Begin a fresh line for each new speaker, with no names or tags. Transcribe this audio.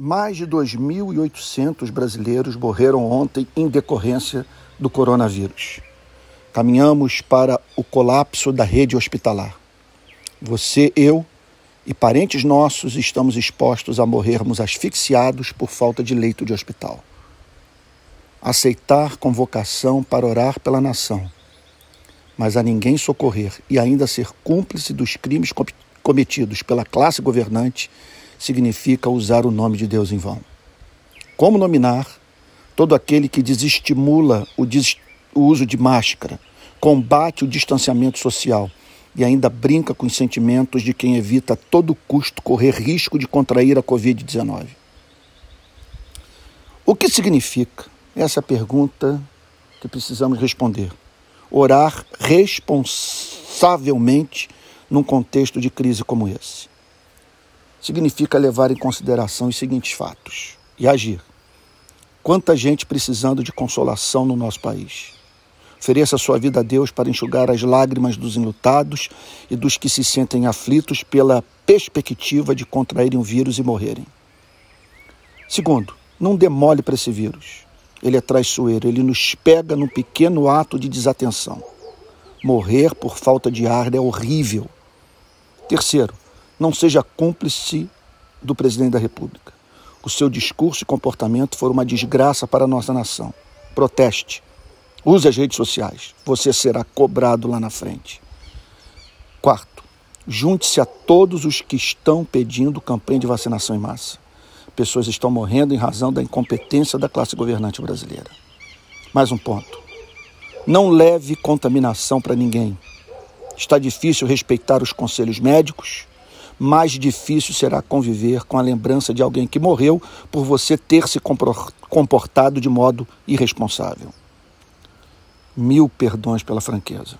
Mais de 2.800 brasileiros morreram ontem em decorrência do coronavírus. Caminhamos para o colapso da rede hospitalar. Você, eu e parentes nossos estamos expostos a morrermos asfixiados por falta de leito de hospital. Aceitar convocação para orar pela nação, mas a ninguém socorrer e ainda ser cúmplice dos crimes cometidos pela classe governante significa usar o nome de Deus em vão. Como nominar todo aquele que desestimula o, des o uso de máscara, combate o distanciamento social e ainda brinca com os sentimentos de quem evita a todo custo correr risco de contrair a Covid-19? O que significa? Essa é pergunta que precisamos responder. Orar responsavelmente num contexto de crise como esse significa levar em consideração os seguintes fatos e agir. Quanta gente precisando de consolação no nosso país. Ofereça sua vida a Deus para enxugar as lágrimas dos enlutados e dos que se sentem aflitos pela perspectiva de contraírem o vírus e morrerem. Segundo, não demole para esse vírus. Ele é traiçoeiro, ele nos pega num pequeno ato de desatenção. Morrer por falta de ar é horrível. Terceiro, não seja cúmplice do presidente da República. O seu discurso e comportamento foram uma desgraça para a nossa nação. Proteste. Use as redes sociais. Você será cobrado lá na frente. Quarto, junte-se a todos os que estão pedindo campanha de vacinação em massa. Pessoas estão morrendo em razão da incompetência da classe governante brasileira. Mais um ponto. Não leve contaminação para ninguém. Está difícil respeitar os conselhos médicos mais difícil será conviver com a lembrança de alguém que morreu por você ter se comportado de modo irresponsável. Mil perdões pela franqueza.